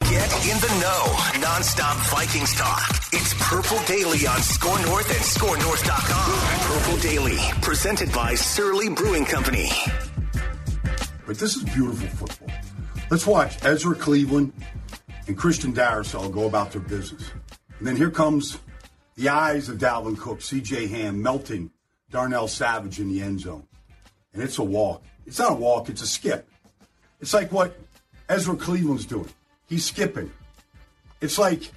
Get in the know. Non-stop Vikings talk. It's Purple Daily on Score North and ScoreNorth.com. Purple Daily, presented by Surly Brewing Company. But this is beautiful football. Let's watch Ezra Cleveland and Christian Darrisaw go about their business. And then here comes the eyes of Dalvin Cook, C.J. Ham melting Darnell Savage in the end zone. And it's a walk. It's not a walk, it's a skip. It's like what Ezra Cleveland's doing. He's skipping. It's like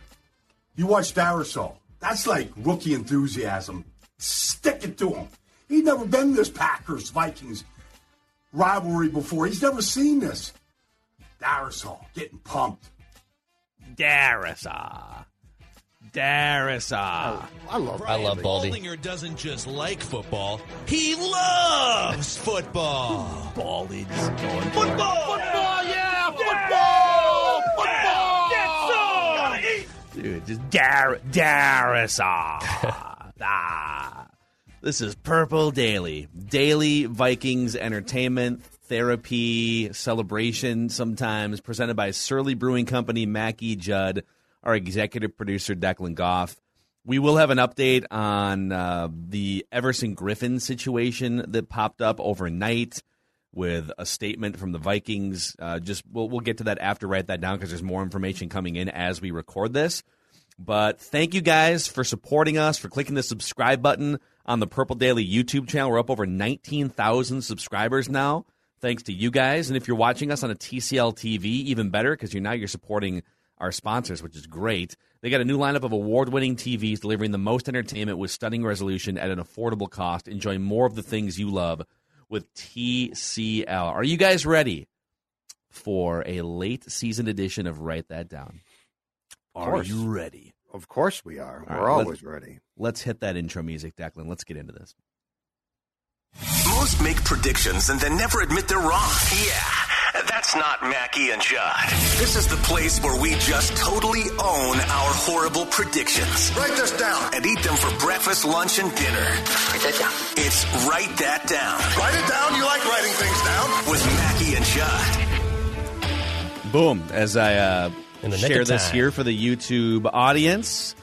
you watch Darrisaw. That's like rookie enthusiasm. Stick it to him. He'd never been this Packers Vikings rivalry before. He's never seen this. Darrisaw getting pumped. Darrisaw. Darrisaw. Oh, I love I love Baldy. Baldinger doesn't just like football, he loves football. Baldy going Football! Football, yeah! Football! Football! Just Dar Darrisaw. ah. This is Purple Daily. Daily Vikings entertainment, therapy, celebration sometimes, presented by Surly Brewing Company, Mackey Judd, our executive producer, Declan Goff. We will have an update on uh, the Everson Griffen situation that popped up overnight with a statement from the Vikings. Uh, just we'll, we'll get to that after write that down because there's more information coming in as we record this. But thank you guys for supporting us, for clicking the subscribe button on the Purple Daily YouTube channel. We're up over 19,000 subscribers now, thanks to you guys. And if you're watching us on a TCL TV, even better because you're now you're supporting our sponsors, which is great. They got a new lineup of award-winning TVs delivering the most entertainment with stunning resolution at an affordable cost. Enjoy more of the things you love with TCL. Are you guys ready for a late season edition of Write That Down? Are you ready? Of course we are. All We're right, let's- always ready. Let's hit that intro music, Declan. Let's get into this. Most make predictions and then never admit they're wrong. Yeah, that's not Mackey and Judd. This is the place where we just totally own our horrible predictions. Write this down. And eat them for breakfast, lunch, and dinner. Write that down. It's Write That Down Write it down. You like writing things down. with Mackey and Judd. Boom. As I uh, In the nick share this here for the YouTube audience,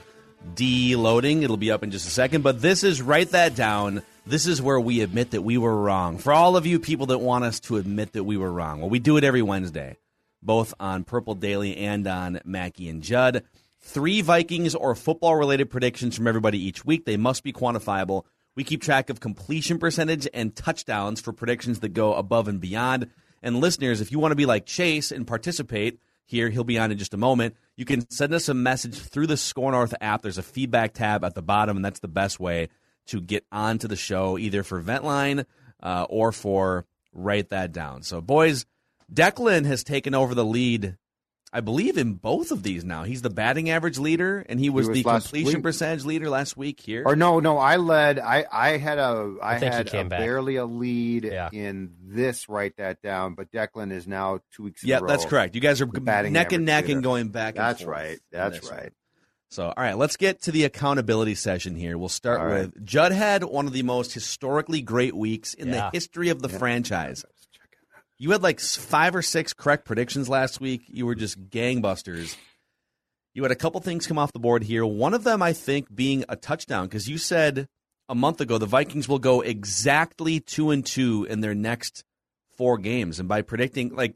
deloading. It'll be up in just a second. But this is Write That Down. This is where we admit that we were wrong. For all of you people that want us to admit that we were wrong, well, we do it every Wednesday, both on Purple Daily and on Mackey and Judd. Three Vikings or football related predictions from everybody each week. They must be quantifiable. We keep track of completion percentage and touchdowns for predictions that go above and beyond. And listeners, if you want to be like Chase and participate here, he'll be on in just a moment. You can send us a message through the Score North app. There's a feedback tab at the bottom, and that's the best way to get onto the show, either for Ventline uh, or for Write That Down. So, boys, Declan has taken over the lead, I believe, in both of these now. He's the batting average leader, and he was, was the completion week. percentage leader last week here. Or no, no, I led. I I had a I, I had a barely a lead Yeah. in this. Write that down. But Declan is now two weeks. in yeah, a row. that's correct. You guys are batting neck and neck leader. and going back and That's forth right. That's right. one. So, all right, let's get to the accountability session here. We'll start All with Judd had one of the most historically great weeks in Yeah. the history of the franchise. You had like five or six correct predictions last week. You were just gangbusters. You had a couple things come off the board here. One of them, I think, being a touchdown because you said a month ago the Vikings will go exactly two and two in their next four games, and by predicting like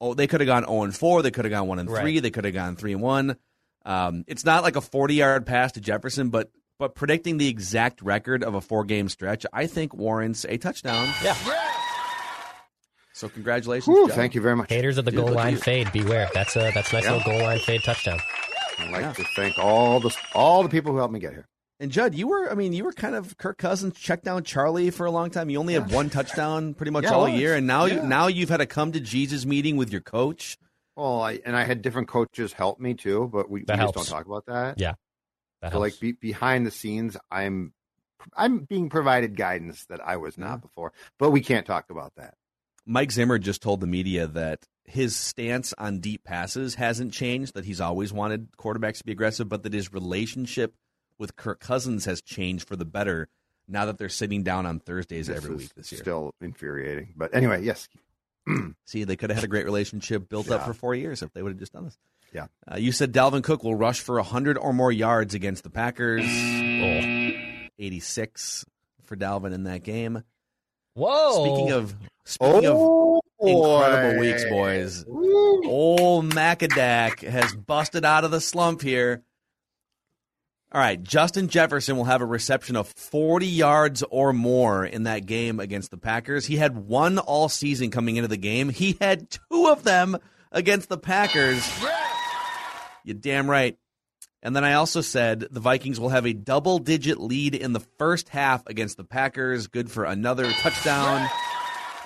oh, they could have gone zero and four. They could have gone one and Right. three. They could have gone three and one. Um, it's not like a forty-yard pass to Jefferson, but but predicting the exact record of a four-game stretch, I think warrants a touchdown. Yeah. So congratulations, Whew, thank you very much. Haters of the Dude, goal line fade. Beware. That's a that's a nice Yeah. little goal line fade touchdown. I'd like to thank all the all the people who helped me get here. And Judd, you were, I mean, you were kind of Kirk Cousins check down Charlie for a long time. You only had one touchdown pretty much Yeah, all year, and now you now you've had a come to Jesus meeting with your coach. Well, I, and I had different coaches help me too, but we, we just don't talk about that. Yeah. That So, helps. like be, behind the scenes, I'm I'm being provided guidance that I was not before, but we can't talk about that. Mike Zimmer just told the media that his stance on deep passes hasn't changed, that he's always wanted quarterbacks to be aggressive, but that his relationship with Kirk Cousins has changed for the better now that they're sitting down on Thursdays This every week this year. Still infuriating, but anyway, yes, See, they could have had a great relationship built up for four years if they would have just done this. Yeah. Uh, you said Dalvin Cook will rush for 100 or more yards against the Packers. Oh. 86 for Dalvin in that game. Whoa. Speaking of speaking oh, of incredible boy. weeks, boys. Woo. Old Macadac has busted out of the slump here. All right, Justin Jefferson will have a reception of 40 yards or more in that game against the Packers. He had one all season coming into the game. He had two of them against the Packers. You damn right. And then I also said the Vikings will have a double digit lead in the first half against the Packers, good for another touchdown.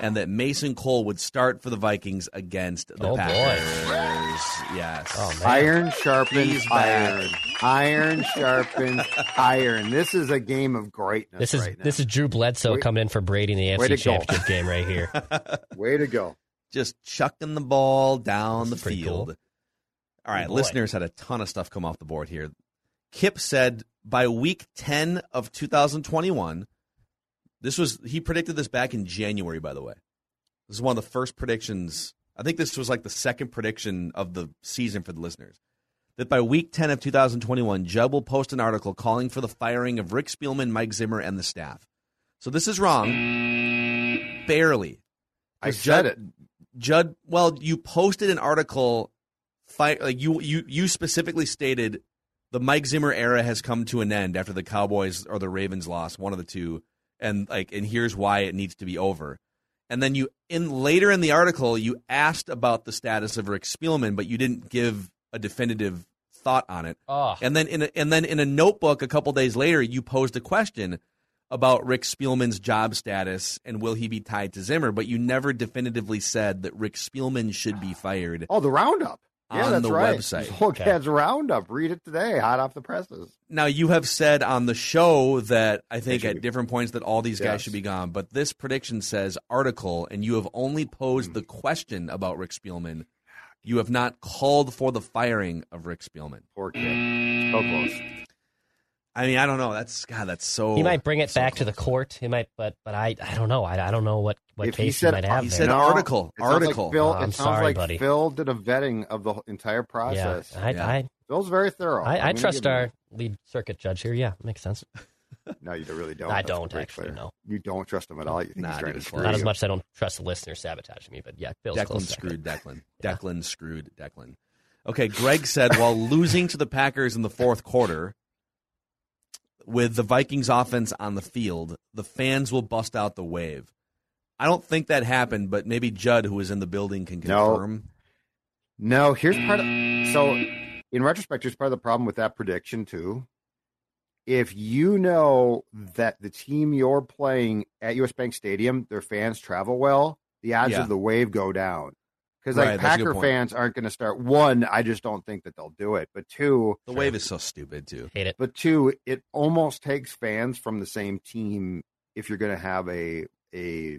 And that Mason Cole would start for the Vikings against the Oh, boy. Packers. Yes. Oh, man. Iron sharpens iron. Iron sharpens iron. This is a game of greatness. This is right now. this is Drew Bledsoe Way- coming in for Brady in the way AFC. Championship game right here. way to go. Just chucking the ball down This is the pretty field. cool. All right, boy. listeners had a ton of stuff come off the board here. Kip said by week 10 of 2021, this was, he predicted this back in January, by the way. This is one of the first predictions. I think this was like the second prediction of the season for the listeners. That by week 10 of 2021, Judd will post an article calling for the firing of Rick Spielman, Mike Zimmer, and the staff. So this is wrong. Barely. I said Judd, it. Judd, well, you posted an article, fi- like you, you, you specifically stated the Mike Zimmer era has come to an end after the Cowboys or the Ravens lost, one of the two, and like, and here's why it needs to be over. And then you, in later in the article, you asked about the status of Rick Spielman, but you didn't give a definitive thought on it. Oh, And then in a, and then in a notebook a couple days later, you posed a question about Rick Spielman's job status and will he be tied to Zimmer, but you never definitively said that Rick Spielman should be ah. fired. Oh, the roundup. Yeah, On that's the right. website. Look, that's roundup. Read it today, hot off the presses. Now you have said on the show that I think at be- different points that all these guys Yes. should be gone, but this prediction says article, and you have only Hmm. posed the question about Rick Spielman. You have not called for the firing of Rick Spielman. Poor kid. So close. I mean, I don't know. That's God. That's so. he might bring it so back to the court. He might, but but I I don't know. I, I don't know what what If he case said- he might have. he there. said No, article, it sounds like article. Phil, Oh, I'm it sounds sorry, like buddy. Phil did a vetting of the whole entire yeah, process. I, Yeah. I Phil's very thorough. I, I I'm trust give him our lead circuit judge here. Yeah, makes sense. No, you really don't. I That's don't actually, player. no. You don't trust him at all. You think Not he's trying even to close. screw Not as much as I don't trust the listener sabotaging me, but yeah, Bill's Declan close second. screwed Declan. Yeah. Declan screwed Declan. Okay, Greg said while losing to the Packers in the fourth quarter, with the Vikings offense on the field, the fans will bust out the wave. I don't think that happened, but maybe Judd, who was in the building, can No. confirm. No, here's part of so in retrospect, here's part of the problem with that prediction too. If you know that the team you're playing at US Bank Stadium, their fans travel well, the odds Yeah. of the wave go down. Because like that's a good Packer fans aren't going to start. One, I just don't think that they'll do it. But two, The wave is so stupid too. Hate it. but two, it almost takes fans from the same team if you're going to have a a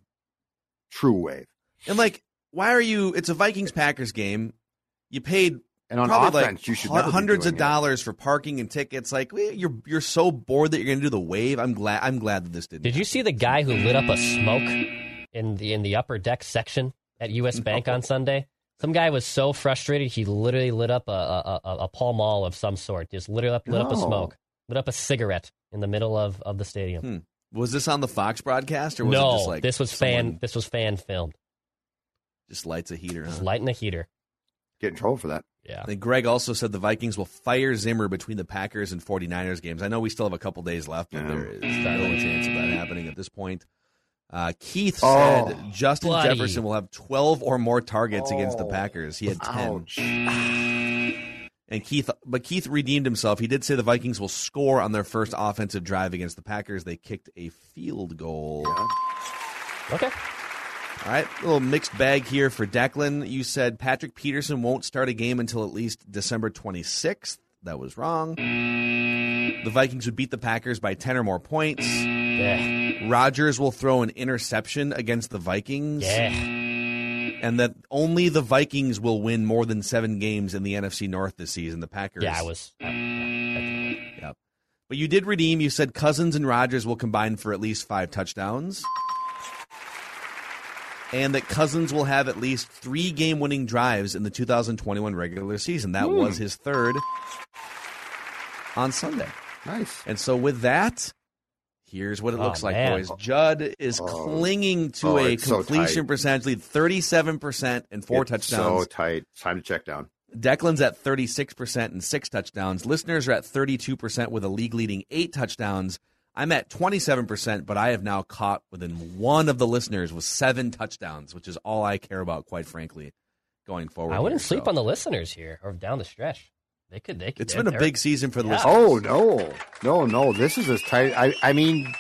true wave. And like, why are you? It's a Vikings Packers game. You paid And on probably offense, like you should hu- never be hundreds of doing it. dollars for parking and tickets. Like, you're you're so bored that you're going to do the wave. I'm glad. I'm glad that this didn't. Did you see the guy who lit up a smoke in the in the upper deck section at U.S. Bank on Sunday? Some guy was so frustrated he literally lit up a a, a, a Pall Mall of some sort. Just lit up lit up a smoke, lit up a cigarette in the middle of, of the stadium. Hmm. Was this on the Fox broadcast or was no, it just like this was fan this was fan filmed. Just lights a heater. Just Huh? lighting the heater. Get in trouble for that. Yeah. And Greg also said the Vikings will fire Zimmer between the Packers and 49ers games. I know we still have a couple days left, but Yeah. there is no chance of that happening at this point. Uh, Keith Oh, said Justin buddy. Jefferson will have 12 or more targets against the Oh, Packers. He had 10. Ouch. And Keith, but Keith redeemed himself. He did say the Vikings will score on their first offensive drive against the Packers. They kicked a field goal. Okay. All right, a little mixed bag here for Declan. You said Patrick Peterson won't start a game until at least December 26th. That was wrong. The Vikings would beat the Packers by 10 or more points. Yeah. Rodgers will throw an interception against the Vikings. Yeah. And that only the Vikings will win more than seven games in the NFC North this season. The Packers. Yeah, I was. I- Yep. But you did redeem. You said Cousins and Rodgers will combine for at least five touchdowns. And that Cousins will have at least three game winning drives in the 2021 regular season. That hmm. was his third on Sunday. Nice. And so, with that, here's what it Oh, looks like, man. boys. Judd is Oh. clinging to Oh, a it's so completion percentage lead 37% and four It's touchdowns. So tight. Time to check down. Declan's at 36% and six touchdowns. Listeners are at 32% with a league leading eight touchdowns. I'm at 27%, but I have now caught within one of the listeners with seven touchdowns, which is all I care about, quite frankly, going forward. I wouldn't here. sleep So, on the listeners here or down the stretch. They could. They could. It's they're- been a big season for the Yeah. listeners. Oh no, no, no! This is as tight. I, I mean,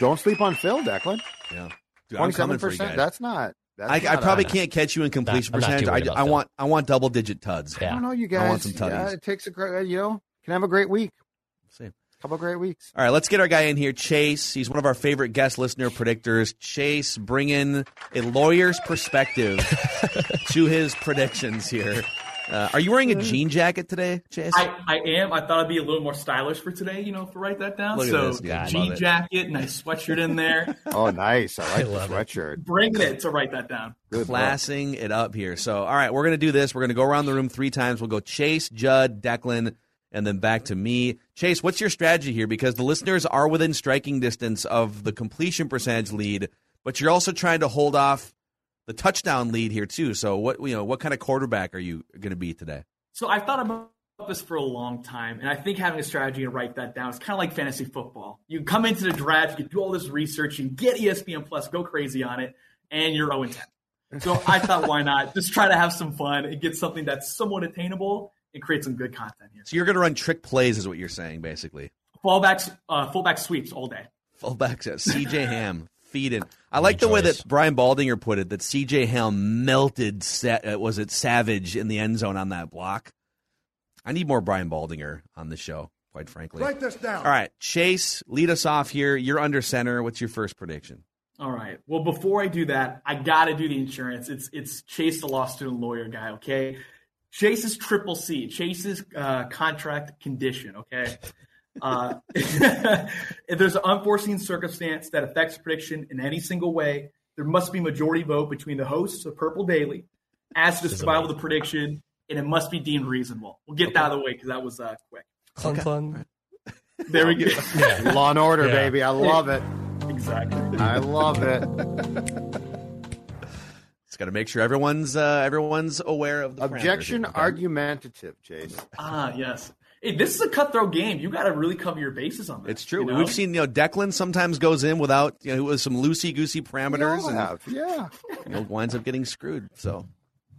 don't sleep on Phil, Declan. Yeah. Twenty-seven coming for you percent. That's not. That's I, I probably can't catch you in completion not percentage. I, I want I want double digit tuds. Yeah. I don't know, you guys. I want some tutties. yeah, it takes a great. Uh, you know, can have a great week. See. Couple great weeks. All right, let's get our guy in here, Chase. He's one of our favorite guest listener predictors. Chase, bring in a lawyer's perspective to his predictions here. Uh, are you wearing a jean jacket today, Chase? I, I am. I thought I'd be a little more stylish for today, you know, to write that down. Look at so this, dude. Love jean it. jacket, nice sweatshirt in there. Oh, nice. I like the love it. sweatshirt. Bringing it to write that down. Good look. Classing it up here. So, all right, we're going to do this. We're going to go around the room three times. We'll go Chase, Judd, Declan, and then back to me. Chase, what's your strategy here? Because the listeners are within striking distance of the completion percentage lead, but you're also trying to hold off the touchdown lead here too. So, what you know, what kind of quarterback are you going to be today? So I've thought about this for a long time, and I think having a strategy and write that down is kind of like fantasy football. You come into the draft, you can do all this research, and get ESPN Plus, go crazy on it, and you're 0 10. So I thought, why not just try to have some fun and get something that's somewhat attainable and create some good content here. So you're going to run trick plays, is what you're saying, basically. Fallbacks, uh, fullback sweeps all day. Fullbacks, uh, CJ Ham feeding. I like the way that Brian Baldinger put it. That CJ Ham melted. Sa- uh, was it Savage in the end zone on that block? I need more Brian Baldinger on the show, quite frankly. Write this down. All right, Chase, lead us off here. You're under center. What's your first prediction? All right. Well, before I do that, I got to do the insurance. It's it's Chase, the law student lawyer guy. Okay. Chase's triple C. Chase's uh, contract condition. Okay. Uh, if there's an unforeseen circumstance that affects prediction in any single way, there must be majority vote between the hosts of Purple Daily as to the is survival of the prediction, and it must be deemed reasonable. We'll get that out of the way because that was uh, quick. Clunk, clunk. There we go. Law and Order, Yeah. baby. I love it. exactly. I love it. Just got to make sure everyone's uh, everyone's aware of the Objection here, argumentative, Chase. Ah, yes. Hey, this is a cutthroat game. You got to really cover your bases on this. It's true. you know? We've seen you know Declan sometimes goes in without you know with some loosey goosey parameters all and. Yeah. you know, winds up getting screwed. So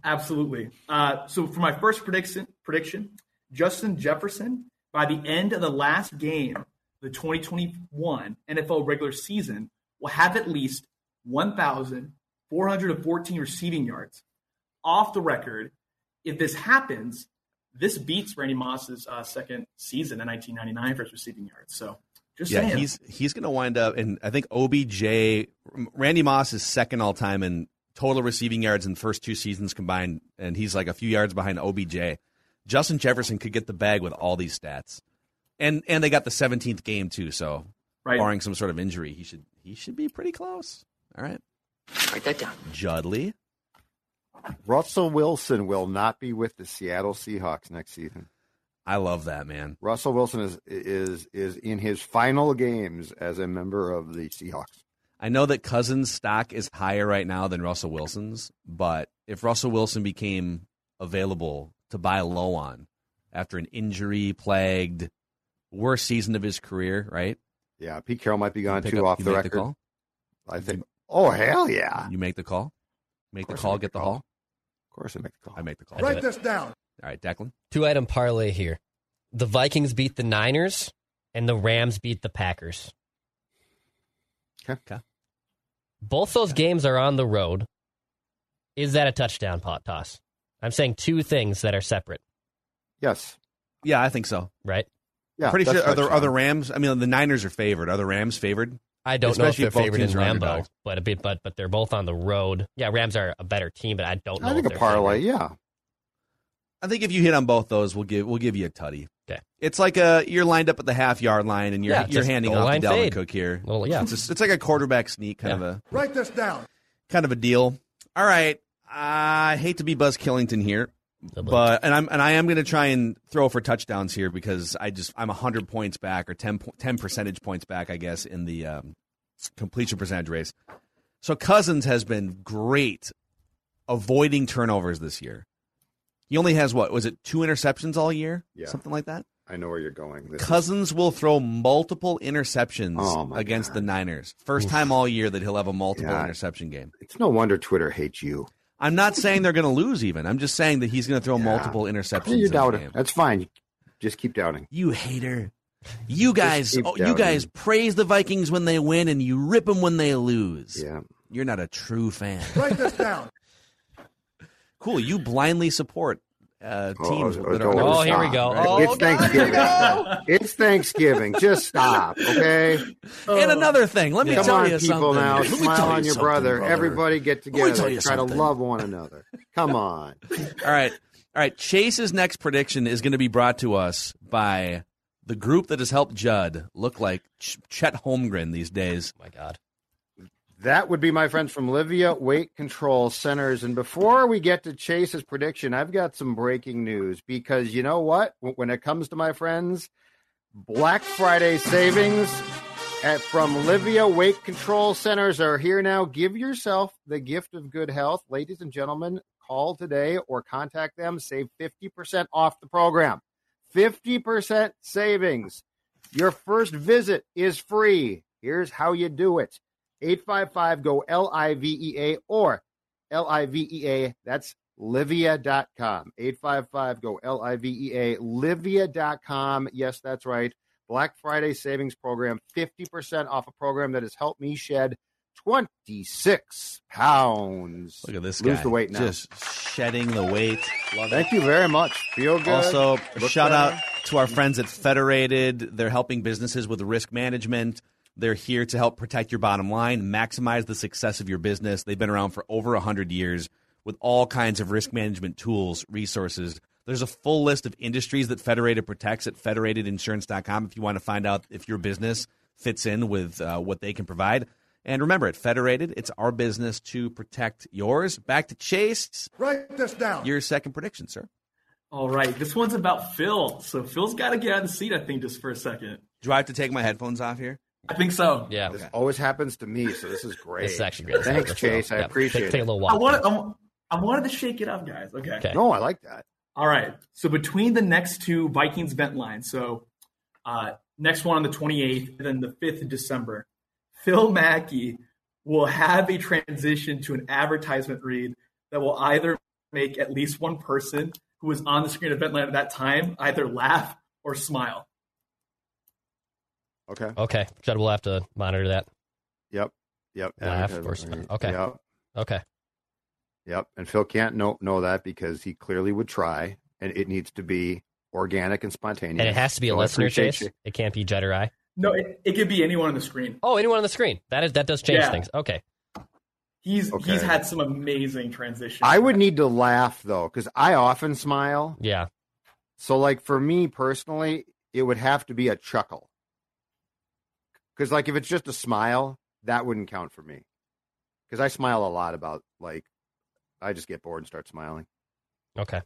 Absolutely. Uh, so for my first prediction, prediction, Justin Jefferson by the end of the last game, the 2021 NFL regular season, will have at least 1,414 receiving yards. Off the record, if this happens, this beats Randy Moss's uh, second season in 1999 for his receiving yards. So just yeah, saying. he's he's going to wind up, and I think OBJ, Randy Moss is second all time in total receiving yards in the first two seasons combined, and he's like a few yards behind OBJ. Justin Jefferson could get the bag with all these stats, and and they got the 17th game too. So right. barring some sort of injury, he should he should be pretty close. All right, Write that down. Judley. Russell Wilson will not be with the Seattle Seahawks next season. I love that man. Russell Wilson is is is in his final games as a member of the Seahawks. I know that Cousins' stock is higher right now than Russell Wilson's, but if Russell Wilson became available to buy low on after an injury plagued worst season of his career, right? Yeah, Pete Carroll might be gone too up- off you the make record. The call? I think. Oh hell yeah! You make the call. Make the call. make Get the the call. haul. Of course, I make the call. I make the call. I do All it. Write this down. All right, Declan. Two item parlay here. The Vikings beat the Niners, and the Rams beat the Packers. Okay. Okay. Both those games are on the road. Is that a touchdown pot toss? I'm saying two things that are separate, Yes. Yeah, I think so. right? Yeah. Pretty sure. Are the, are touchdown. the Rams? I mean, the Niners are favored. Are the Rams favored? I don't Especially know if if they're both favored in teams Lambeau, underdogs. but a bit, but but they're both on the road. Yeah, Rams are a better team, but I don't know. I think if a parlay. favored. Yeah. I think if you hit on both those, we'll give we'll give you a tutty. Okay. It's like a you're lined up at the half yard line and you're Yeah, you're handing off to line Dalvin fade. Cook here. Well, yeah. It's, just, it's like a quarterback sneak kind Yeah. of a Write this down. kind of a deal. All right. I hate to be Buzz Killington here, Double but and I'm and I am going to try and throw for touchdowns here because I just I'm 100 points back or 10 10 percentage points back I guess in the um, completion percentage race. So Cousins has been great avoiding turnovers this year. He only has what was it two interceptions all year, Yeah. something like that. I know where you're going. This is- Cousins will throw multiple interceptions Oh, against God. the Niners. First time all year that he'll have a multiple Yeah. interception game. it's no wonder Twitter hates you. I'm not saying they're going to lose. Even I'm just saying that he's going to throw Yeah. multiple interceptions. Yeah, you the doubt it. That's fine. Just keep doubting. You hater. You guys, oh, you guys praise the Vikings when they win, and you rip them when they lose. Yeah. You're not a true fan. Write this down. cool. You blindly support uh, Oh, teams oh, that don't are. Oh, here we go. Right? Oh, it's God, Thanksgiving. go. it's Thanksgiving. Just stop, okay? and another thing, let me Come tell on, you people something. now. Let Smile on you your brother. brother. Everybody get Let me tell together. you Try to love one another. Come on. All right. All right. Chase's next prediction is going to be brought to us by the group that has helped Judd look like Ch- Chet Holmgren these days. Oh my God. That would be my friends from Livea Weight Control Centers. And before we get to Chase's prediction, I've got some breaking news because you know what? When it comes to my friends, Black Friday savings at, from Livia Weight Control Centers are here now. Give yourself the gift of good health. Ladies and gentlemen, call today or contact them. Save 50% off the program. 50% savings. Your first visit is free. Here's how you do it 855 go L I V E A or L I V E A. That's livea.com. 855 go L I V E A. Livea.com. Yes, that's right. Black Friday savings program, 50% off a program that has helped me shed 26 pounds. Look at this Lose guy. the weight now. Just shedding the weight. Love Thank you very much. Feel good. Also, Look shout better. out to our friends at Federated. They're helping businesses with risk management. They're here to help protect your bottom line, maximize the success of your business. They've been around for over 100 years with all kinds of risk management tools, resources. There's a full list of industries that Federated protects at federatedinsurance.com if you want to find out if your business fits in with uh, what they can provide. And remember, at Federated, it's our business to protect yours. Back to Chase. Write this down. Your second prediction, sir. All right, this one's about Phil. So Phil's got to get out of the seat, I think, just for a second. Do I have to take my headphones off here? I think so. Yeah. This always happens to me, so this is great. This is actually great. Thanks, Chase. I Yeah. appreciate take, Take a it. little walk. I wanted, I wanted to shake it up, guys. Okay. Okay. No, I like that. All right. So between the next two Vikings vent lines, so uh, next one on the 28th, and then the 5th of December, Phil Mackey will have a transition to an advertisement read that will either make at least one person who was on the screen at vent line at that time either laugh or smile. Okay. Okay. Judd will have to monitor that. Yep. Yep. Laugh Advertisement or smile. Okay. Yep. Okay. Yep. And Phil can't know know that because he clearly would try, and it needs to be organic and spontaneous. And it has to be a So I listener, appreciate Chase. you. It can't be Judd or I. No, it, it could be anyone on the screen. Oh, anyone on the screen. That is that does change Yeah. things. Okay. He's Okay. he's had some amazing transitions. I would need to laugh though, because I often smile. Yeah. So, like for me personally, it would have to be a chuckle. Because, like, if it's just a smile, that wouldn't count for me. Because I smile a lot about like, I just get bored and start smiling. Okay.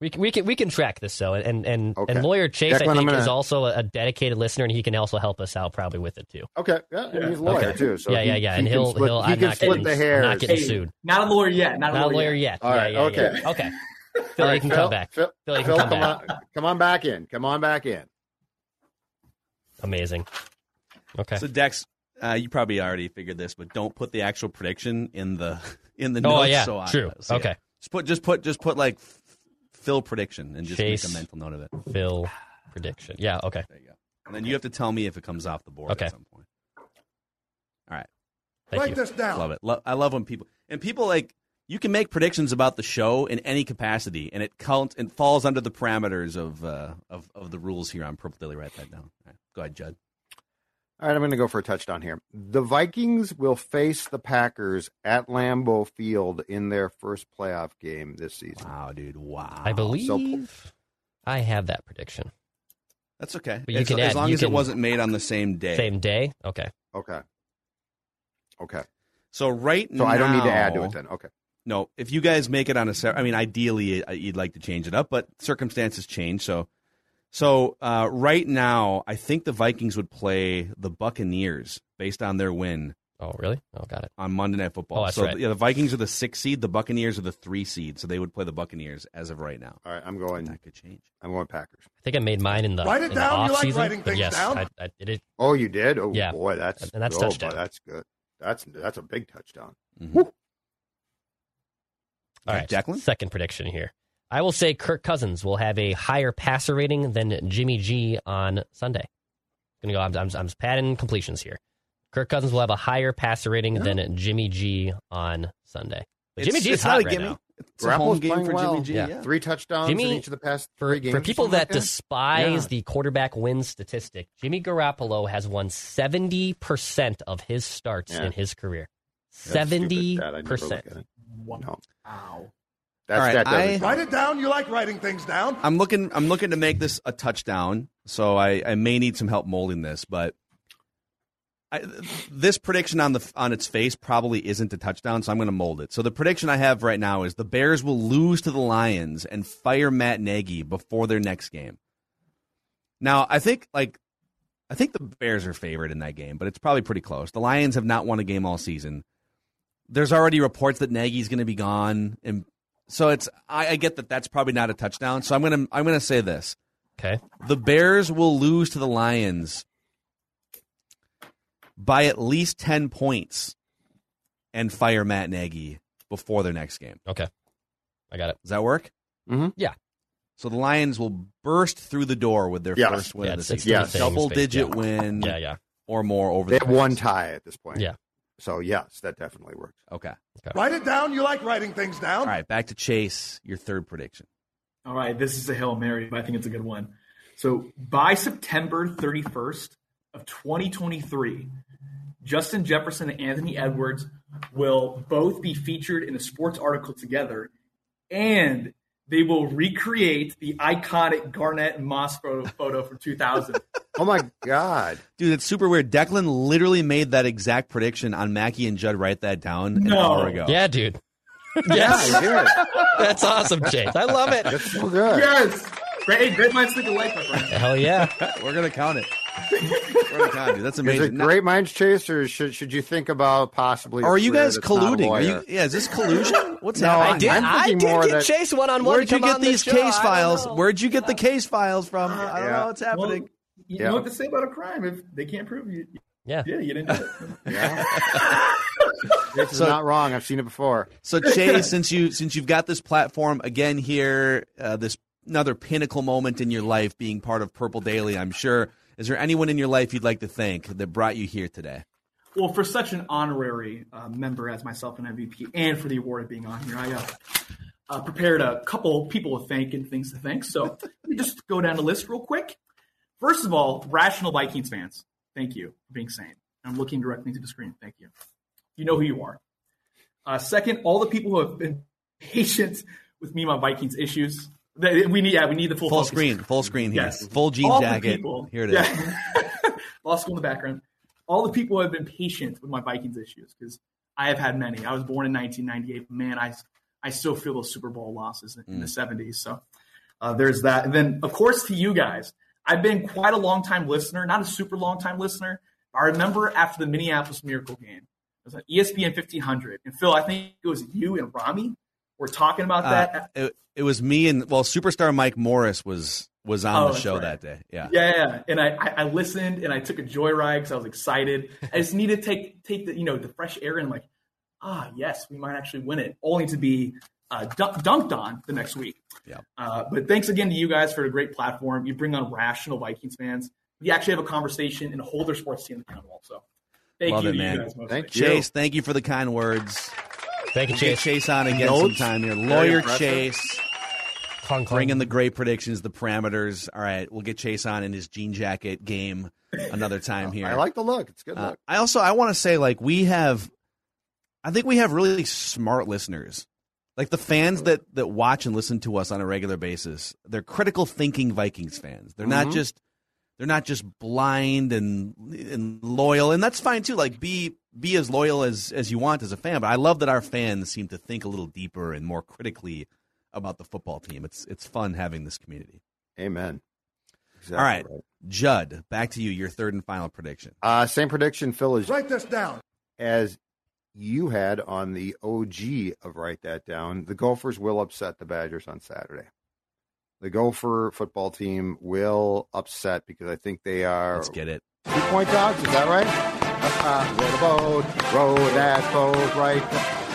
We can, we can we can track this though, and and Okay. and lawyer Chase Declan, I think gonna- is also a dedicated listener, and he can also help us out probably with it too. Okay, yeah, and he's a lawyer Okay. too. So yeah, he- yeah, yeah, he and can he'll split, he'll he I'm not split getting, the I'm not getting Hey, sued. Not a lawyer yet. Not a Not lawyer, lawyer yet. yet. All right, yeah, yeah, okay. yeah. okay. All Phil, right, you can Phil, come back. Phil, Phil, you can Phil, come come back. on, come on back in. Come on back in. Amazing. Okay. So Dex, uh, you probably already figured this, but don't put the actual prediction in the in the Oh, notes. yeah, so I- true. so, yeah. Okay. Just put just put just put like Phil prediction and just Chase. make a mental note of it. Phil prediction. Yeah. Okay. There you go. And then you have to tell me if it comes off the board Okay. at some point. All right. Thank Write you. this down. Love it. Lo- I love when people and people like you can make predictions about the show in any capacity, and it counts and falls under the parameters of uh, of of the rules here on Purple Daily. Write that down. All right. Go ahead, Judd. All right, I'm going to go for a touchdown here. The Vikings will face the Packers at Lambeau Field in their first playoff game this season. Wow, dude. Wow. I believe So- I have that prediction. that's okay. But you as, can as add- long you as can- it wasn't made on the same day. Same day. Okay. Okay. Okay. So right now So I don't need to add to it then. Okay. No, if you guys make it on a set, I mean, ideally uh, you'd like to change it up, but circumstances change. So, so uh, right now, I think the Vikings would play the Buccaneers based on their win Oh, really? Oh, got it. on Monday Night Football. Oh, that's so right. yeah, the Vikings are the six seed, the Buccaneers are the three seed, so they would play the Buccaneers as of right now. All right, I'm going. That could change. I'm going Packers. I think I made mine in the Write it down. You like season. writing things yes, down? I, I did it. Oh, you did? Oh Yeah. boy, that's And that's oh, touchdown. Boy, that's good. That's that's a big touchdown. Mhm. All right, Declan? Second prediction here. I will say Kirk Cousins will have a higher passer rating than Jimmy G on Sunday. Gonna go. I'm, I'm, I'm padding completions here. Kirk Cousins will have a higher passer rating than Jimmy G on Sunday. But Jimmy It's- G's it's hot not a right gimme. now. It's a home Garoppolo's game playing for well. Jimmy G. Yeah. Yeah. Three touchdowns Jimmy- in each of the past For, three games. for people something like that despise Yeah. the quarterback win statistic, Jimmy Garoppolo has won 70% of his starts Yeah. in his career. That's 70%. Dad. I never look at it. No, Wow. That's All right, that doesn't I- Write it down. You like writing things down. I'm looking. I'm looking to make this a touchdown, so I, I may need some help molding this. But I, this prediction on the on its face probably isn't a touchdown, so I'm going to mold it. So the prediction I have right now is the Bears will lose to the Lions and fire Matt Nagy before their next game. Now I think like I think the Bears are favored in that game, but it's probably pretty close. The Lions have not won a game all season. There's already reports that Nagy's going to be gone, and so it's I, I get that that's probably not a touchdown. So I'm gonna I'm gonna say this: Okay. the Bears will lose to the Lions by at least ten points and fire Matt Nagy before their next game. Okay. I got it. Does that work? Mm-hmm. Yeah. So the Lions will burst through the door with their Yes. first win Yeah, of the it's- it's season. three things, Double digit Yeah. win Yeah, yeah. or more over They the have one tie at this point. Yeah. So yes, that definitely works. Okay. Write it down. You like writing things down. All right, back to Chase, your third prediction. All right, this is a Hail Mary, but I think it's a good one. So by September 31st of 2023, Justin Jefferson and Anthony Edwards will both be featured in a sports article together, and they will recreate the iconic Garnett and Moss photo, photo from 2000. Oh my God! Dude, it's super weird. Declan literally made that exact prediction on Mackey and Judd. Write that down an No. hour ago. Yeah, dude. Yeah, Yes. I did. That's awesome, Chase. I love it. That's so good. yes, great, great minds think alike, my friend. Hell yeah. We're gonna count it. We're gonna count it. That's Is amazing. it great minds chase, or should should you think about possibly? Or are you guys that's not a colluding? Are you? lawyer? Yeah, is this collusion? What's No, happening? I did, I'm I did more get that- Chase one on one. Where'd you get these case files? Where'd you get the case files from? I don't Yeah. know what's happening. Well, you Yeah. know what to say about a crime if they can't prove you. Yeah. Yeah, you didn't do it. Yeah. this is So- not wrong. I've seen it before. So Chase, since you since you've got this platform again here, uh, this another pinnacle moment in your life, being part of Purple Daily, I'm sure. Is there anyone in your life you'd like to thank that brought you here today? Well, for such an honorary uh, member as myself and MVP, and for the award of being on here, I uh, uh, prepared a couple people to thank and things to thank. So let me just go down the list real quick. First of all, rational Vikings fans, thank you for being sane. I'm looking directly into the screen. Thank you. You know who you are. Uh, second, all the people who have been patient with me my Vikings issues. We need, yeah, we need the full Full focus. screen, full screen here, Yes. full jean All jacket. people- Here it is. Yeah. Law school in the background. All the people have been patient with my Vikings issues because I have had many. I was born in 1998. Man, I I still feel those Super Bowl losses in, in the Mm. 70s. So Uh, there's that. And then, of course, to you guys, I've been quite a long time listener, not a super long time listener. I remember after the Minneapolis Miracle game, it was on ESPN 1500. And Phil, I think it was you and Rami were talking about that. Uh, it, it was me and well, superstar Mike Morris was was on Oh, the show right. that day. Yeah. Yeah, yeah. And I, I, I listened and I took a joyride because I was excited. I just needed to take take the you know the fresh air and like, ah, yes, we might actually win it, only to be uh, dunk, dunked on the next week. Yeah. Uh, but thanks again to you guys for a great platform. You bring on rational Vikings fans. We actually have a conversation and hold their sports team accountable. So thank Love you it, man. you guys. mostly. Thank you. Chase, thank you for the kind words. Thank you, We'll get Chase. Chase on again Notes? sometime here. Lawyer. Chase. Clunk, clunk. Bring in the great predictions, the parameters. All right, we'll get Chase on in his jean jacket game another time here. I like the look. It's a good Uh, look. I also I want to say like we have, I think we have really smart listeners, like the fans that that watch and listen to us on a regular basis. They're critical thinking Vikings fans. They're not Mhm. just they're not just blind and and loyal, and that's fine too. Like be be as loyal as as you want as a fan. But I love that our fans seem to think a little deeper and more critically about the football team. It's it's fun having this community. Amen. Exactly All right, Judd, back to you. Your third and final prediction. Uh, same prediction, Phil, as, Write this down. as you had on the OG of Write That Down. The Gophers will upset the Badgers on Saturday. The Gopher football team will upset because I think they are Let's get it. two point dogs. Is that right? Uh, row the boat, row that boat, right?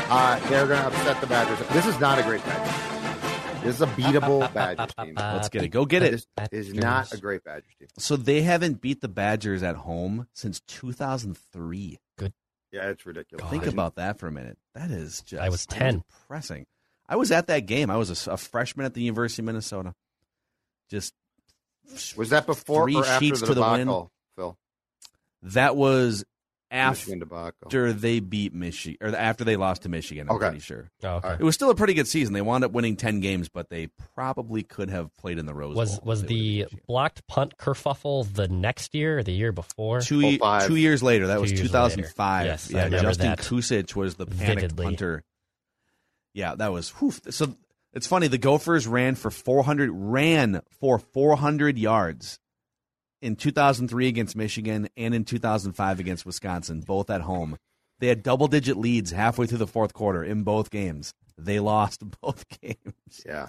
Uh, they're going to upset the Badgers. This is not a great Badgers team. This is a beatable Badgers team. Let's get it. Go get it. This is not a great Badgers team. So they haven't beat the Badgers at home since 2003. Good. Yeah, it's ridiculous. Think about that for a minute. That is just I was 10. depressing. I was at that game. I was a freshman at the University of Minnesota. Just Was that before Three or after sheets the to the wind. Phil? that was after they beat Michigan or after they lost to Michigan. I'm Okay. pretty sure. Oh, okay. It was still a pretty good season. They wound up winning 10 games, but they probably could have played in the Rose Was Bowl. was if the blocked punt kerfuffle the next year or the year before? two, oh, ye- 05. two years later. That Two was 2005. Yes, yeah, Justin that Kucek was the panicked vividly. punter. Yeah, that was whew. so. It's funny. The Gophers ran for 400 ran for 400 yards in 2003 against Michigan and in 2005 against Wisconsin, both at home. They had double digit leads halfway through the fourth quarter in both games. They lost both games. Yeah.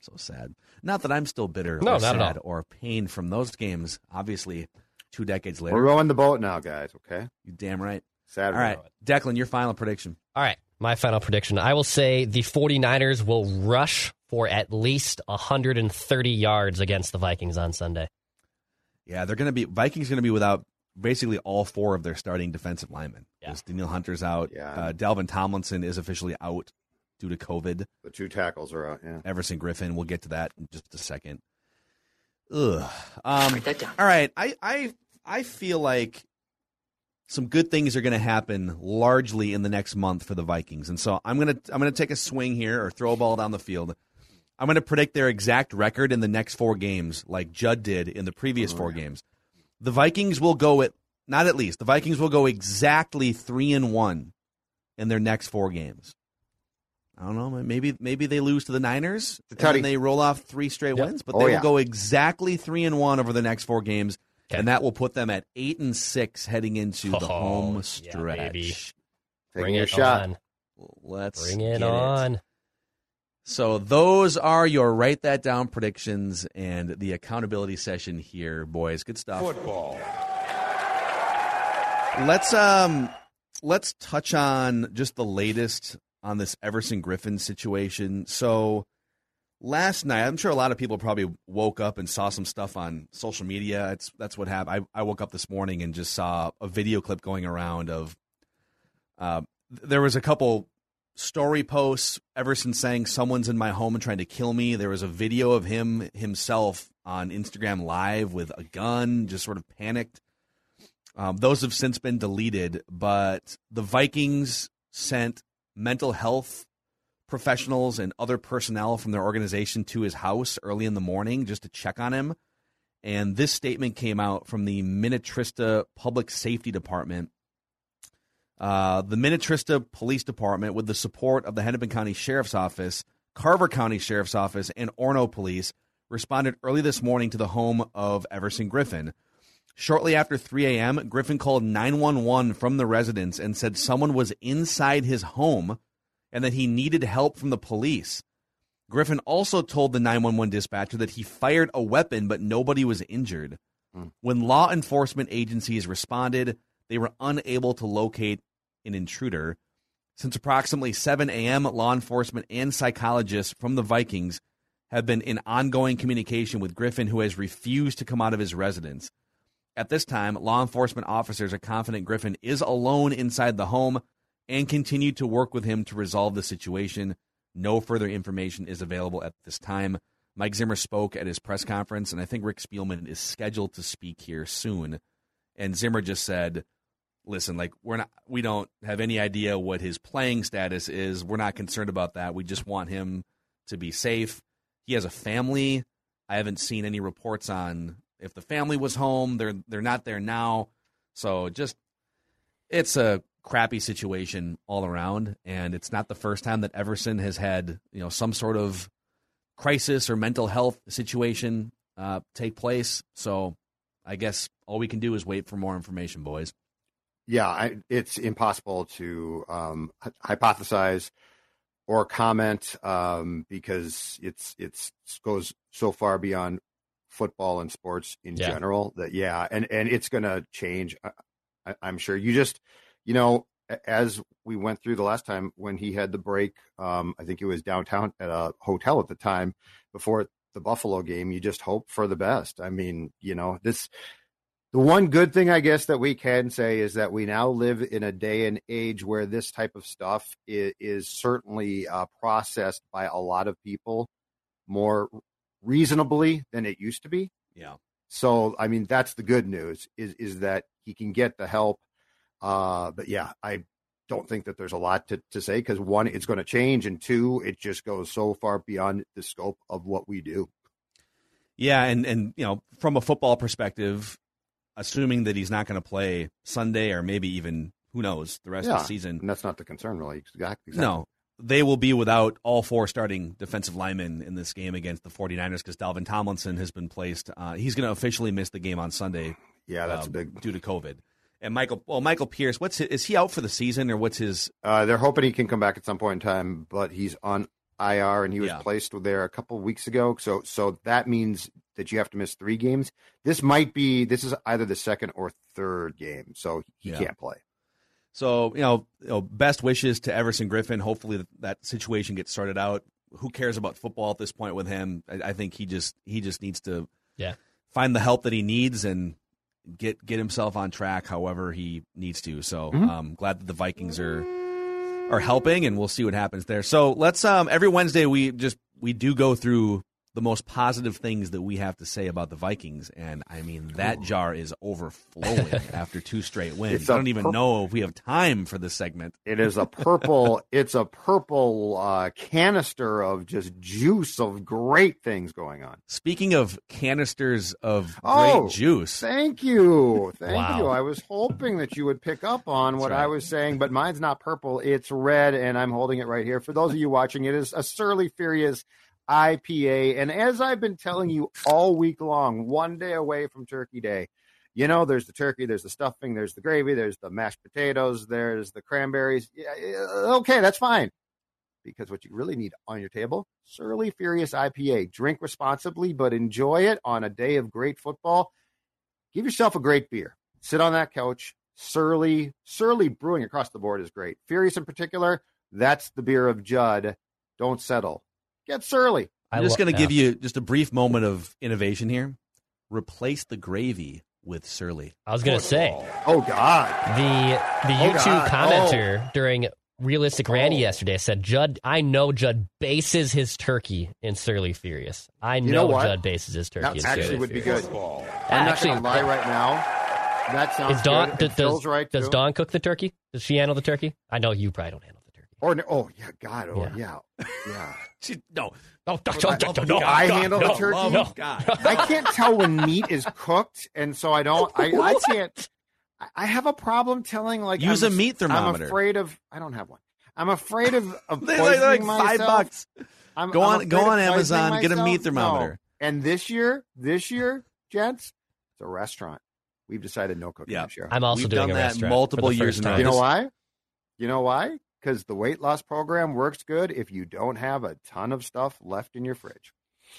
So sad. Not that I'm still bitter No, or not at all. sad or pained from those games. Obviously, two decades later. We're rowing the boat now, guys, okay? You damn right. Sad. All right, Declan, your final prediction. All right, my final prediction. I will say the 49ers will rush for at least 130 yards against the Vikings on Sunday. Yeah, they're going to be Vikings going to be without basically all four of their starting defensive linemen. Yeah. Danielle Hunter's out. Yeah. Uh, Dalvin Tomlinson is officially out due to COVID. The two tackles are out, yeah. Everson Griffen. We'll get to that in just a second. Ugh. Um, all right. I, I I feel like some good things are going to happen largely in the next month for the Vikings, and so I'm gonna I'm gonna take a swing here or throw a ball down the field. I'm going to predict their exact record in the next four games, like Judd did in the previous four games. The Vikings will go at not at least the Vikings will go exactly three and one in their next four games. I don't know. Maybe maybe they lose to the Niners and they roll off three straight Yep. wins, but Oh, they will yeah. go exactly three and one over the next four games, Okay. and that will put them at eight and six heading into the Oh, home yeah, stretch. baby. Bring your it shot. on. Let's Bring it get on. So those are your write that down predictions and the accountability session here, boys. Good stuff. Football. Let's um let's touch on just the latest on this Everson Griffen situation. So last night, I'm sure a lot of people probably woke up and saw some stuff on social media. It's that's what happened. I, I woke up this morning and just saw a video clip going around of uh, there was a couple story posts. Everson saying someone's in my home and trying to kill me. There was a video of him himself on Instagram Live with a gun, just sort of panicked. Um, those have since been deleted, but the Vikings sent mental health professionals and other personnel from their organization to his house early in the morning just to check on him. And this statement came out from the Minnetrista Public Safety Department. Uh, the Minnetrista Police Department, with the support of the Hennepin County Sheriff's Office, Carver County Sheriff's Office, and Orono Police, responded early this morning to the home of Everson Griffen. Shortly after 3 a.m., Griffen called 911 from the residence and said someone was inside his home and that he needed help from the police. Griffen also told the 911 dispatcher that he fired a weapon, but nobody was injured. Hmm. When law enforcement agencies responded, they were unable to locate an intruder. Since approximately 7 a.m., law enforcement and psychologists from the Vikings have been in ongoing communication with Griffen, who has refused to come out of his residence. At this time, law enforcement officers are confident Griffen is alone inside the home and continue to work with him to resolve the situation. No further information is available at this time. Mike Zimmer spoke at his press conference, and I think Rick Spielman is scheduled to speak here soon. And Zimmer just said, "Listen, like we're not, we don't have any idea what his playing status is. We're not concerned about that. We just want him to be safe. He has a family. I haven't seen any reports on if the family was home. They're they're not there now. So just it's a crappy situation all around, and it's not the first time that Everson has had you know some sort of crisis or mental health situation uh, take place. So I guess all we can do is wait for more information, boys. Yeah, I, it's impossible to um, hy- hypothesize or comment um, because it's it's goes so far beyond football and sports in Yeah. general that yeah, and and it's going to change. I, I, I'm sure. You just you know as we went through the last time when he had the break, um, I think it was downtown at a hotel at the time before the Buffalo game. You just hope for the best. I mean, you know this. The one good thing, I guess, that we can say is that we now live in a day and age where this type of stuff is, is certainly uh, processed by a lot of people more reasonably than it used to be. Yeah. So, I mean, that's the good news is is that he can get the help. Uh, but yeah, I don't think that there's a lot to, to say because one, it's going to change, and two, it just goes so far beyond the scope of what we do. Yeah, and and you know, from a football perspective, assuming that he's not going to play Sunday or maybe even who knows the rest yeah, of the season. and that's not the concern, really. Exactly. No, they will be without all four starting defensive linemen in this game against the 49ers because Dalvin Tomlinson has been placed. Uh, he's going to officially miss the game on Sunday. Yeah, that's um, big. due to COVID. And Michael, well, Michael Pierce, what's his, is he out for the season or what's his? Uh, they're hoping he can come back at some point in time, but he's on IR and he was Yeah. placed there a couple weeks ago. So, so that means that you have to miss three games. This might be this is either the second or third game, so he Yeah. can't play. So you know, you know, best wishes to Everson Griffen. Hopefully that, that situation gets sorted out. Who cares about football at this point with him? I, I think he just he just needs to Yeah. find the help that he needs and get get himself on track however he needs to. So um glad that the Vikings are are helping and we'll see what happens there. So let's um every Wednesday we just we do go through the most positive things that we have to say about the Vikings and I mean that jar is overflowing after two straight wins. It's I don't even pur- know if we have time for this segment. It is a purple. it's a purple uh, canister of just juice of great things going on. Speaking of canisters of Oh, great juice, Thank you, thank Wow. you. I was hoping that you would pick up on what right. I was saying, but mine's not purple; it's red, and I'm holding it right here. For those of you watching, it is a Surly Furious IPA, and as I've been telling you all week long, one day away from Turkey Day. You know, there's the turkey, there's the stuffing, there's the gravy, there's the mashed potatoes, there's the cranberries. Okay, that's fine. Because what you really need on your table, Surly Furious IPA. Drink responsibly, but enjoy it on a day of great football. Give yourself a great beer. Sit on that couch. Surly, Surly Brewing across the board is great. Furious in particular, that's the beer of Judd. Don't settle. Get Surly. I I'm just going to give you just a brief moment of innovation here. Replace the gravy with Surly. I was gonna say Oh God. the the Oh, YouTube God. commenter oh. during Realistic Randy oh. yesterday said Judd. I know Judd bases his turkey in Surly Furious. I know, know? Judd bases his turkey. That actually Surly would be Furious. good. I'm Actually, not gonna lie right now. That sounds Is Dawn good. d- It feels does right does. Dawn cook the turkey? Does she handle the turkey? I know you probably don't handle the turkey. Or oh yeah, God, oh Yeah. yeah, yeah. She, no, No, no, I- no, no, no, I no, handle no, the turkey. love No. God. I can't tell when meat is cooked, and so I don't. I, I can't. I- I have a problem telling. Like Use I'm, a meat thermometer. I'm afraid of. I don't have one. I'm afraid of of They're like, they're like five myself. bucks. I'm, Go I'm on, go on poisoning Amazon, get a meat myself. thermometer. And this year, this year, gents, it's a restaurant. We've decided no cooking Yeah. this year. I'm also We've doing done a that restaurant multiple for the years first in a time. You know why? You know why? Because the weight loss program works good if you don't have a ton of stuff left in your fridge.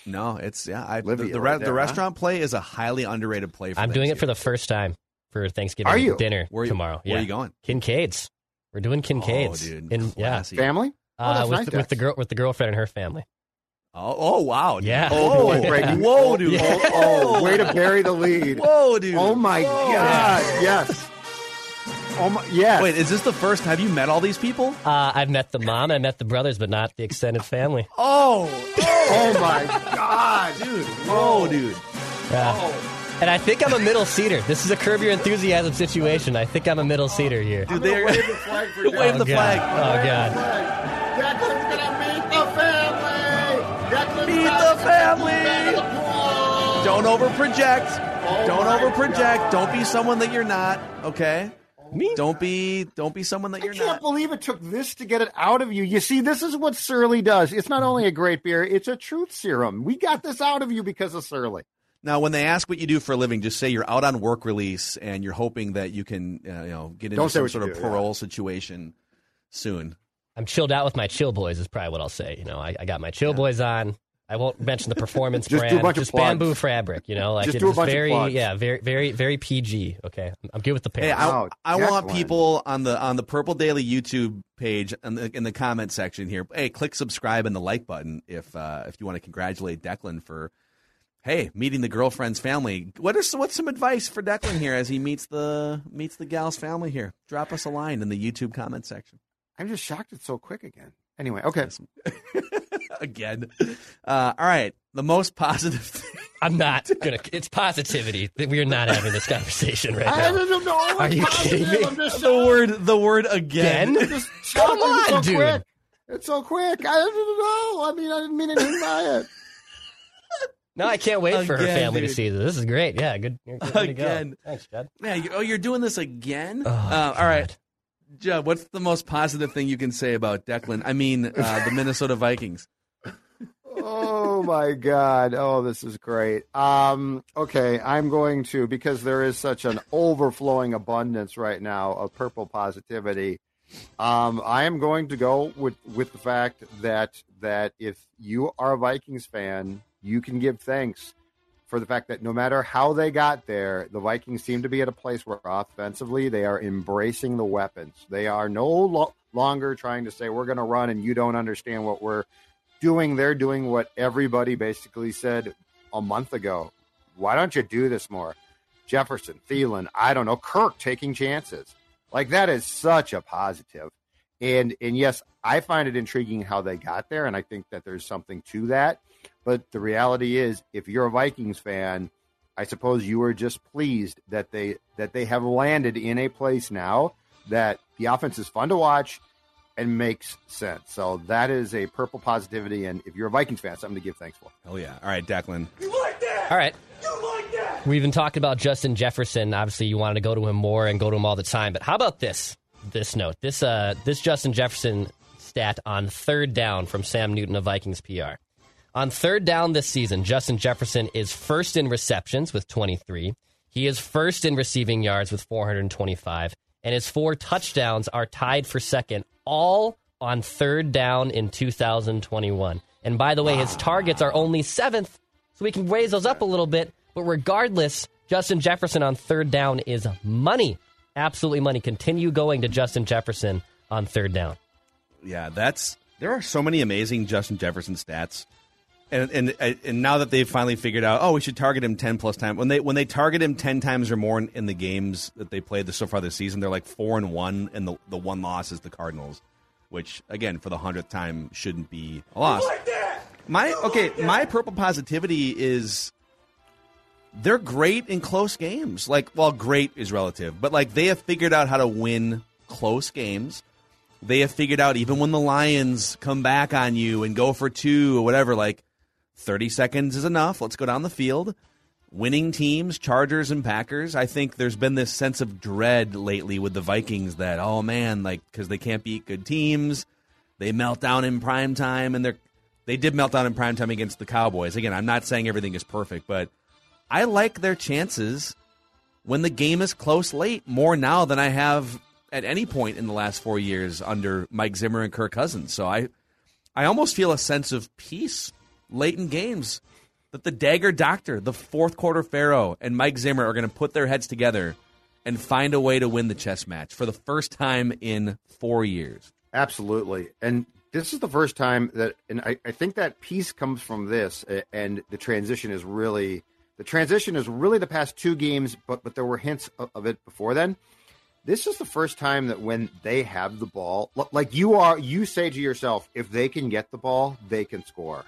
No, it's yeah. I, the Livea the, right re- there, the huh? restaurant play is a highly underrated play. For I'm doing it for the first time for Thanksgiving Are you? dinner Where you- tomorrow. Where yeah. are you going? Kincaid's. We're doing Kincaid's. Oh, dude, In, yeah. Family? Oh, Uh, that's with, nice, the, with the girl with the girlfriend and her family. Oh, oh wow. dude. Yeah. Oh, boy, Brady. Whoa, dude. Yeah. Oh, way to bury the lead. Whoa, dude. Oh my Whoa. God! Yes. Oh my, yes. Wait, is this the first? Have you met all these people? Uh, I've met the mom, I met the brothers, but not the extended family. Oh, oh my God, dude. Whoa, dude. Yeah. And I think I'm a middle seater. This is a curb your enthusiasm situation. I think I'm a middle seater here. Dude, they're wave the flag for wave Jack. the God. flag. Oh God. Declan's gonna meet the family. Declan's Meet the family. back of the pool. Don't overproject. Oh Don't overproject. God. Don't be someone that you're not. Okay. Me? Don't be. Don't be someone that I you're not. I can't believe it took this to get it out of you. You see, this is what Surly does. It's not only a great beer; it's a truth serum. We got this out of you because of Surly. Now, when they ask what you do for a living, just say you're out on work release and you're hoping that you can, uh, you know, get into Don't some sort of do, yeah. parole situation soon. I'm chilled out with my chill boys is probably what I'll say. You know, I, I got my chill boys on. I won't mention the performance Just do a brand. bunch just plugs. bamboo fabric. You know, like Just it's do a bunch of very plugs. yeah, very very very PG. Okay, I'm, I'm good with the Hey. I, Wow, I want people on the on the Purple Daily YouTube page in the, in the comment section here. Hey, click subscribe and the like button if uh, if you want to congratulate Declan for hey meeting the girlfriend's family. What is what's some advice for Declan here as he meets the meets the gal's family here? Drop us a line in the YouTube comment section. I'm just shocked it's so quick again. Anyway, okay. Again, uh, all right. The most positive thing. I'm not gonna. It's positivity. That we are not having this conversation right now. I now. don't know. I'm Are you kidding me? I'm just the word the word again. Again? Just shocked Come it's on, so dude. quick. It's so quick. I don't know. I mean, I didn't mean anything by it. No, I can't wait for her Again, family to dude. see this. This is great. Yeah, good. good way to go. Again. Thanks, Jed. Man, you, oh, you're doing this again? Oh, uh, all right. Judd, what's the most positive thing you can say about Declan? I mean, uh, the Minnesota Vikings. oh my god oh this is great um okay i'm going to because there is such an overflowing abundance right now of purple positivity um i am going to go with with the fact that that if you are a vikings fan you can give thanks for the fact that no matter how they got there the vikings seem to be at a place where offensively they are embracing the weapons they are no lo- longer trying to say we're going to run and you don't understand what we're doing they're doing what everybody basically said a month ago. Why don't you do this more? Jefferson, Thielen, I don't know, Kirk taking chances. Like that is such a positive. And and yes, I find it intriguing how they got there and I think that there's something to that. But the reality is if you're a Vikings fan, I suppose you are just pleased that they that they have landed in a place now that the offense is fun to watch and makes sense. So that is a purple positivity. And if you're a Vikings fan, something to give thanks for. Oh, yeah. All right, Declan. All right. We've been talking about Justin Jefferson. Obviously, you wanted to go to him more and go to him all the time. But how about this? This note, this uh, this Justin Jefferson stat on third down from Sam Newton of Vikings PR. On third down this season, Justin Jefferson is first in receptions with 23. He is first in receiving yards with 425, and his four touchdowns are tied for second, all on third down in 2021. And by the way, his targets are only seventh, so we can raise those up a little bit. But regardless, Justin Jefferson on third down is money. Absolutely money. Continue going to Justin Jefferson on third down. Yeah, that's. There are so many amazing Justin Jefferson stats. And, and and now that they've finally figured out, oh, we should target him ten plus times. When they when they target him ten times or more in, in the games that they played this, so far this season, they're like four and one, and the the one loss is the Cardinals, which again for the hundredth time shouldn't be a loss. My okay, my purple positivity is they're great in close games. Like, well, great is relative, but like they have figured out how to win close games. They have figured out even when the Lions come back on you and go for two or whatever, like 30 seconds is enough. Let's go down the field. Winning teams, Chargers and Packers. I think there's been this sense of dread lately with the Vikings that, oh man, like, because they can't beat good teams. They melt down in prime time and they're They did melt down in prime time against the Cowboys. Again, I'm not saying everything is perfect, but I like their chances when the game is close late more now than I have at any point in the last four years under Mike Zimmer and Kirk Cousins. So I, I almost feel a sense of peace late in games that the Dagger Doctor, the fourth quarter Pharaoh, and Mike Zimmer are going to put their heads together and find a way to win the chess match for the first time in four years. Absolutely. And this is the first time that, and I, I think that piece comes from this, and the transition is really, the transition is really the past two games, but but there were hints of, of it before then. This is the first time that when they have the ball, like you are, you say to yourself, if they can get the ball, they can score.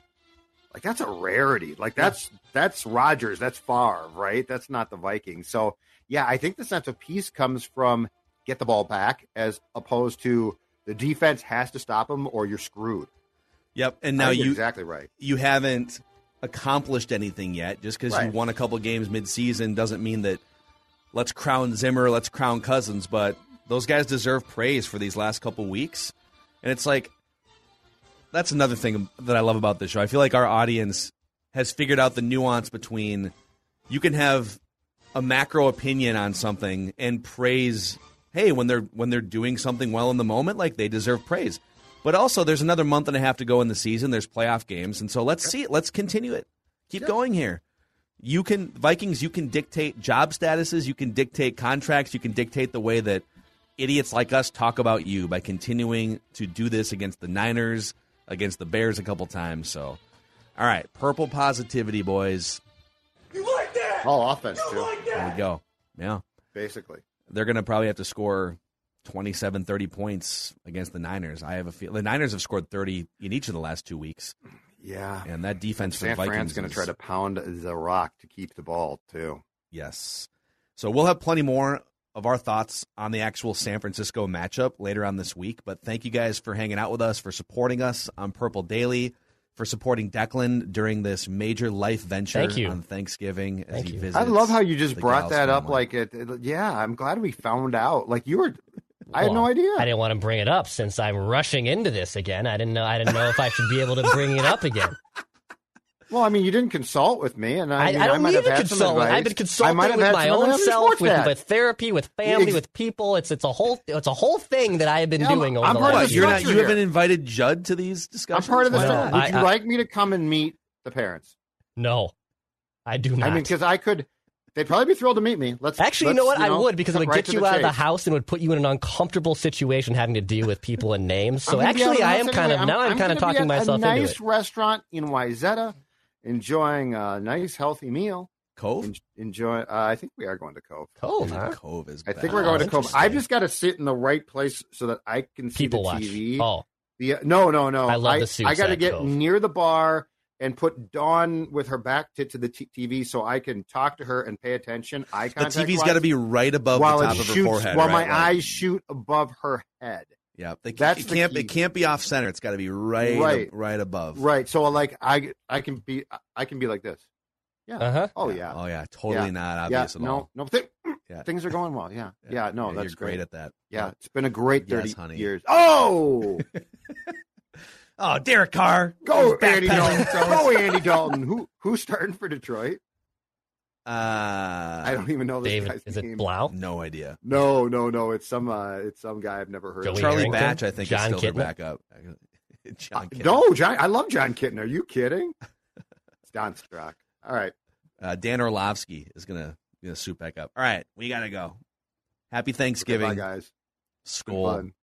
Like that's a rarity. Like that's that's Rodgers, that's Favre, right? That's not the Vikings. So yeah, I think the sense of peace comes from get the ball back as opposed to the defense has to stop them or you're screwed. Yep. And now you exactly right. You haven't accomplished anything yet. Just because Right. you won a couple games midseason doesn't mean that let's crown Zimmer, let's crown Cousins. But those guys deserve praise for these last couple weeks. And it's like that's another thing that I love about this show. I feel like our audience has figured out the nuance between you can have a macro opinion on something and praise hey when they're when they're doing something well in the moment like they deserve praise. But also there's another month and a half to go in the season. There's playoff games. And so let's see it let's continue it. Keep going here. You can vikings you can dictate job statuses. You can dictate contracts. You can dictate the way that idiots like us talk about you by continuing to do this against the niners against the bears a couple times so all right purple positivity boys You like that? All offense too. there we go yeah Basically. they're going to probably have to score 27, 30 points against the Niners. I have a feel the Niners have scored 30 in each of the last two weeks. Yeah. And that defense for the Vikings Fran's going to is- try to pound the rock to keep the ball too. Yes. So we'll have plenty more of our thoughts on the actual San Francisco matchup later on this week. But thank you guys for hanging out with us, for supporting us on Purple Daily, for supporting Declan during this major life venture Thank you. on Thanksgiving as Thank he you. visits. I love how you just brought Gals that up family. like it, it- Yeah, I'm glad we found out. Like you were. I had no idea. I didn't want to bring it up since I'm rushing into this again. I didn't know. I didn't know if I should be able to bring it up again. Well, I mean, you didn't consult with me, and I, I, mean, I don't might need have to consult. advice. I've been I consulting might have with my own self, with, with therapy, with family, Ex- with people. It's it's a whole it's a whole thing that I have been Yeah, I'm- doing over I'm the part of the You're not. structure You haven't invited Judd to these discussions. I'm part of the Well, Would I- you I- like me to come and meet the parents? No, I do not. I mean, because I could. They'd probably be thrilled to meet me. Let's Actually, you let's, know what? I would because it would right get you the out of the house and would put you in an uncomfortable situation having to deal with people and names. So gonna be out actually, I am kind of anyway. now. I'm, kind gonna of be talking at myself a nice into it. Nice restaurant in Wayzata, enjoying a nice healthy meal. Cove. En- enjoy. Uh, I think we are going to Cove. Cove, huh? Cove is. I bad. think we're Oh, going to Cove. I've just got to sit in the right place so that I can see People the watch. TV. Oh, The, no, no, no. I love I, the suits I got to get Cove. near the bar and put Dawn with her back to, to the t- TV so I can talk to her and pay attention. Eye The TV's got to be right above while the top of her shoots, forehead. while right? my Like- eyes shoot above her head. Yeah, they, That's it can't. key. It can't be off center. It's got to be right, Right. right above. Right. So like I I can be I can be like this. Yeah. uh huh. Oh yeah. Oh yeah, totally Yeah. not yeah. obvious at no. all. No. Th- Yeah. Things are going well. Yeah. Yeah. no, Yeah, that's you're great. at that. Yeah. It's been a great Yes, thirty honey. years. Oh, Oh, Derek Carr, go He's Andy Dalton. backpedaling. Go Andy Dalton. Who who's starting for Detroit? Uh, I don't even know this David, guy's is it. Blough? No idea. No, no, no. It's some uh it's some guy I've never heard Joey of. Charlie Harrington? Batch, I think, John is still Kitna? their backup. John Uh, no, John. I love John Kitten. Are you kidding? it's Don Strock. All right. Uh, Dan Orlovsky is gonna gonna suit back up. All right, we gotta go. Happy Thanksgiving, Bye, guys. Been Skull. fun.